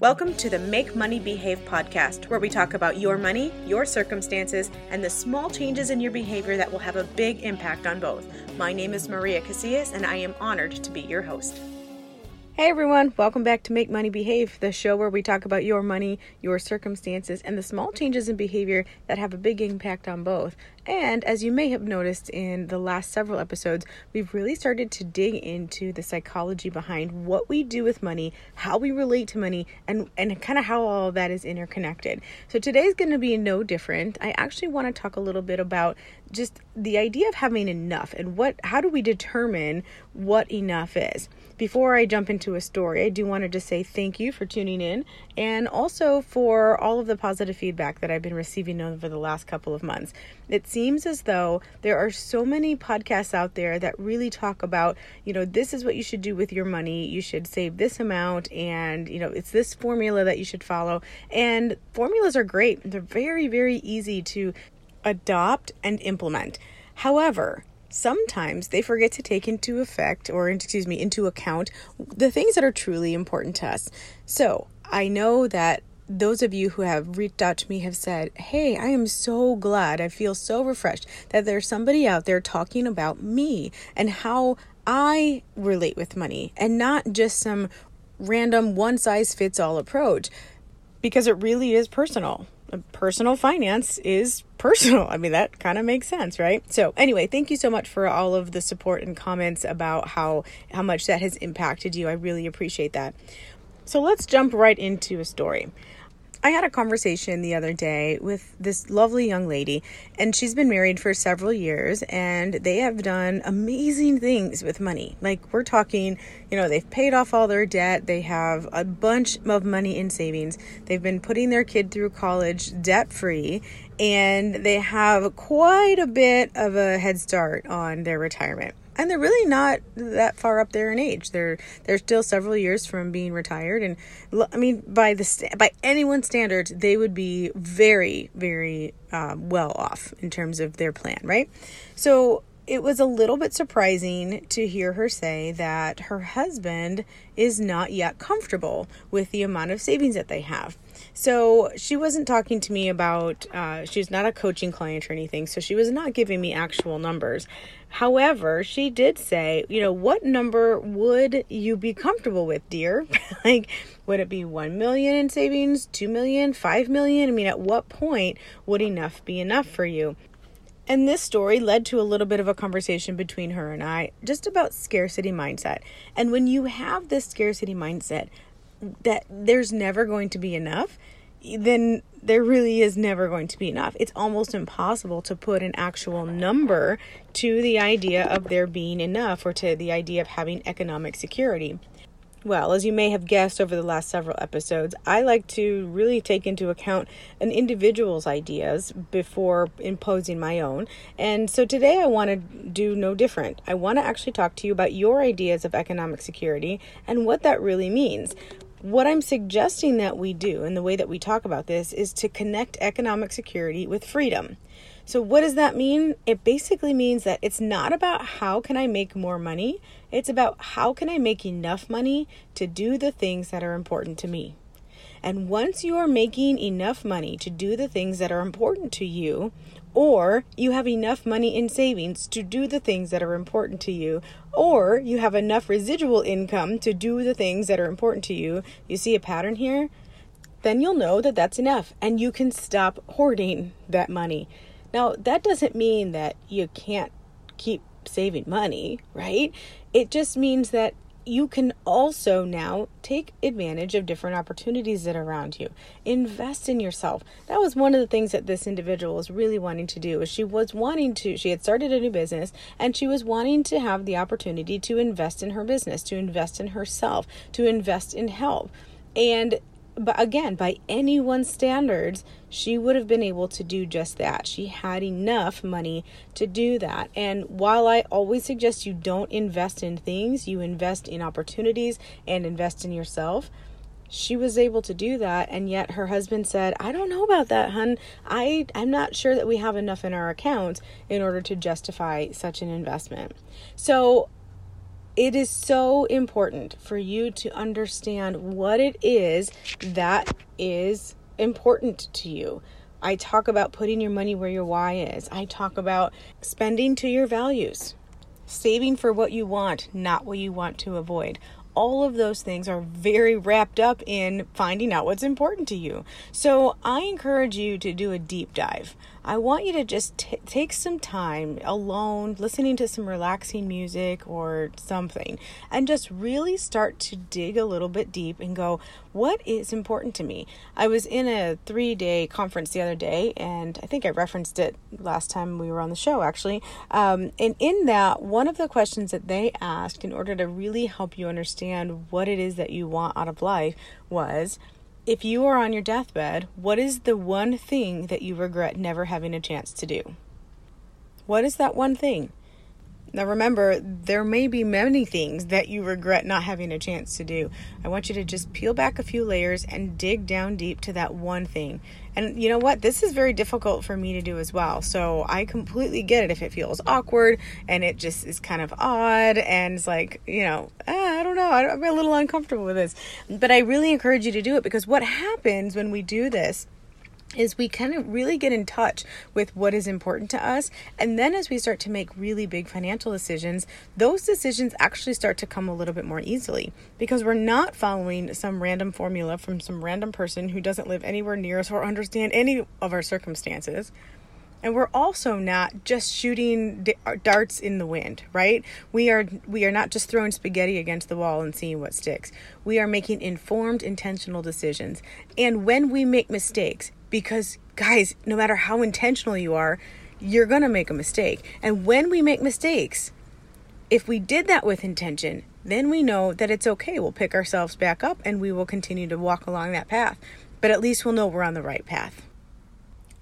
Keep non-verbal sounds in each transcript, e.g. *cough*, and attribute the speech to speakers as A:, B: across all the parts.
A: Welcome to the Make Money Behave podcast, where we talk about your money, your circumstances, and the small changes in your behavior that will have a big impact on both. My name is Maria Casillas, and I am honored to be your host. Hey everyone, welcome back to Make Money Behave, the show where we talk about your money, your circumstances, and the small changes in behavior that have a big impact on both. And as you may have noticed in the last several episodes, we've really started to dig into the psychology behind what we do with money, how we relate to money, and, and kind of how all of that is interconnected. So today's going to be no different. I actually want to talk a little bit about just the idea of having enough and what how do we determine what enough is. Before I jump into a story, I do want to just say thank you for tuning in and also for all of the positive feedback that I've been receiving over the last couple of months. It seems as though there are so many podcasts out there that really talk about, you know, this is what you should do with your money. You should save this amount and, you know, it's this formula that you should follow. And formulas are great. They're very, very easy to adopt and implement. However, sometimes they forget to take into effect or excuse me into account the things that are truly important to us so i know that those of you who have reached out to me have said, Hey, I am so glad. I feel so refreshed that there's somebody out there talking about me and how I relate with money and not just some random one size fits all approach because it really is personal uh, personal finance is *laughs* personal. I mean, that kind of makes sense, right? So, anyway, thank you so much for all of the support and comments about how how much that has impacted you. I really appreciate that. So, let's jump right into a story. I had a conversation the other day with this lovely young lady, and she's been married for several years, and they have done amazing things with money. Like, we're talking, you know, they've paid off all their debt, they have a bunch of money in savings, they've been putting their kid through college debt free, and they have quite a bit of a head start on their retirement and they're really not that far up there in age. They're they're still several years from being retired, and I mean by the by anyone's standards, they would be very very um, well off in terms of their plan, right? So it was a little bit surprising to hear her say that her husband is not yet comfortable with the amount of savings that they have. So she wasn't talking to me about, uh, she's not a coaching client or anything, so she was not giving me actual numbers. However, she did say, you know, what number would you be comfortable with, dear? *laughs* like, would it be 1 million in savings, 2 million, 5 million? I mean, at what point would enough be enough for you? And this story led to a little bit of a conversation between her and I just about scarcity mindset. And when you have this scarcity mindset that there's never going to be enough, then there really is never going to be enough. It's almost impossible to put an actual number to the idea of there being enough or to the idea of having economic security. Well, as you may have guessed over the last several episodes, I like to really take into account an individual's ideas before imposing my own. And so today I want to do no different. I want to actually talk to you about your ideas of economic security and what that really means. What I'm suggesting that we do, and the way that we talk about this, is to connect economic security with freedom. So, what does that mean? It basically means that it's not about how can I make more money, it's about how can I make enough money to do the things that are important to me. And once you are making enough money to do the things that are important to you, or you have enough money in savings to do the things that are important to you, or you have enough residual income to do the things that are important to you, you see a pattern here, then you'll know that that's enough and you can stop hoarding that money. Now, that doesn't mean that you can't keep saving money, right? It just means that you can also now take advantage of different opportunities that are around you. Invest in yourself. That was one of the things that this individual was really wanting to do is she was wanting to she had started a new business and she was wanting to have the opportunity to invest in her business to invest in herself to invest in health. And but again, by anyone's standards, she would have been able to do just that. She had enough money to do that. And while I always suggest you don't invest in things, you invest in opportunities and invest in yourself. She was able to do that, and yet her husband said, "I don't know about that, hun. I I'm not sure that we have enough in our account in order to justify such an investment." So it is so important for you to understand what it is that is important to you. I talk about putting your money where your why is. I talk about spending to your values, saving for what you want, not what you want to avoid all of those things are very wrapped up in finding out what's important to you. So I encourage you to do a deep dive. I want you to just t- take some time alone, listening to some relaxing music or something, and just really start to dig a little bit deep and go, what is important to me? I was in a three day conference the other day, and I think I referenced it last time we were on the show, actually. Um, and in that, one of the questions that they asked in order to really help you understand what it is that you want out of life was, if you are on your deathbed, what is the one thing that you regret never having a chance to do? What is that one thing? Now, remember, there may be many things that you regret not having a chance to do. I want you to just peel back a few layers and dig down deep to that one thing. And you know what? This is very difficult for me to do as well. So I completely get it if it feels awkward and it just is kind of odd and it's like, you know, I don't know. I'm a little uncomfortable with this. But I really encourage you to do it because what happens when we do this is we kind of really get in touch with what is important to us. And then as we start to make really big financial decisions, those decisions actually start to come a little bit more easily because we're not following some random formula from some random person who doesn't live anywhere near us or understand any of our circumstances. And we're also not just shooting uh, darts in the wind, right? We are we are not just throwing spaghetti against the wall and seeing what sticks. We are making informed intentional decisions. And when we make mistakes, because guys, no matter how intentional you are, you're going to make a mistake. And when we make mistakes, if we did that with intention, then we know that it's okay. We'll pick ourselves back up and we will continue to walk along that path. But at least we'll know we're on the right path.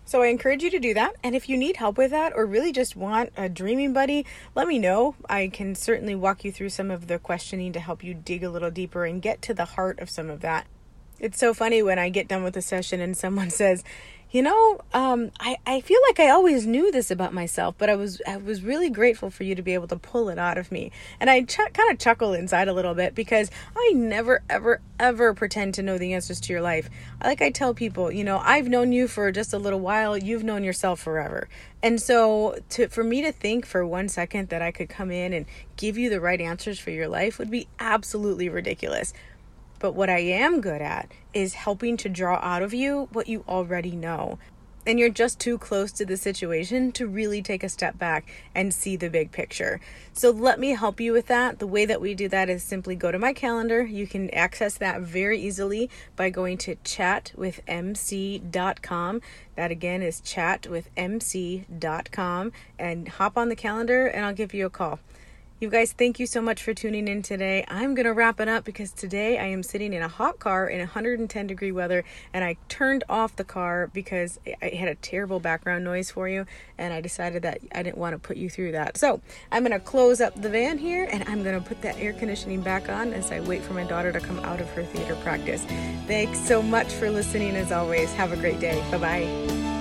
A: So I encourage you to do that. And if you need help with that or really just want a dreaming buddy, let me know. I can certainly walk you through some of the questioning to help you dig a little deeper and get to the heart of some of that. It's so funny when I get done with a session and someone *laughs* says, you know, um, I, I feel like I always knew this about myself, but I was I was really grateful for you to be able to pull it out of me. And I ch- kind of chuckle inside a little bit because I never, ever, ever pretend to know the answers to your life. Like I tell people, you know, I've known you for just a little while. You've known yourself forever. And so, to for me to think for one second that I could come in and give you the right answers for your life would be absolutely ridiculous. But what I am good at is helping to draw out of you what you already know. And you're just too close to the situation to really take a step back and see the big picture. So let me help you with that. The way that we do that is simply go to my calendar. You can access that very easily by going to chatwithmc.com. That again is chatwithmc.com and hop on the calendar and I'll give you a call. You guys, thank you so much for tuning in today. I'm going to wrap it up because today I am sitting in a hot car in 110 degree weather and I turned off the car because I had a terrible background noise for you and I decided that I didn't want to put you through that. So I'm going to close up the van here and I'm going to put that air conditioning back on as I wait for my daughter to come out of her theater practice. Thanks so much for listening as always. Have a great day. Bye bye.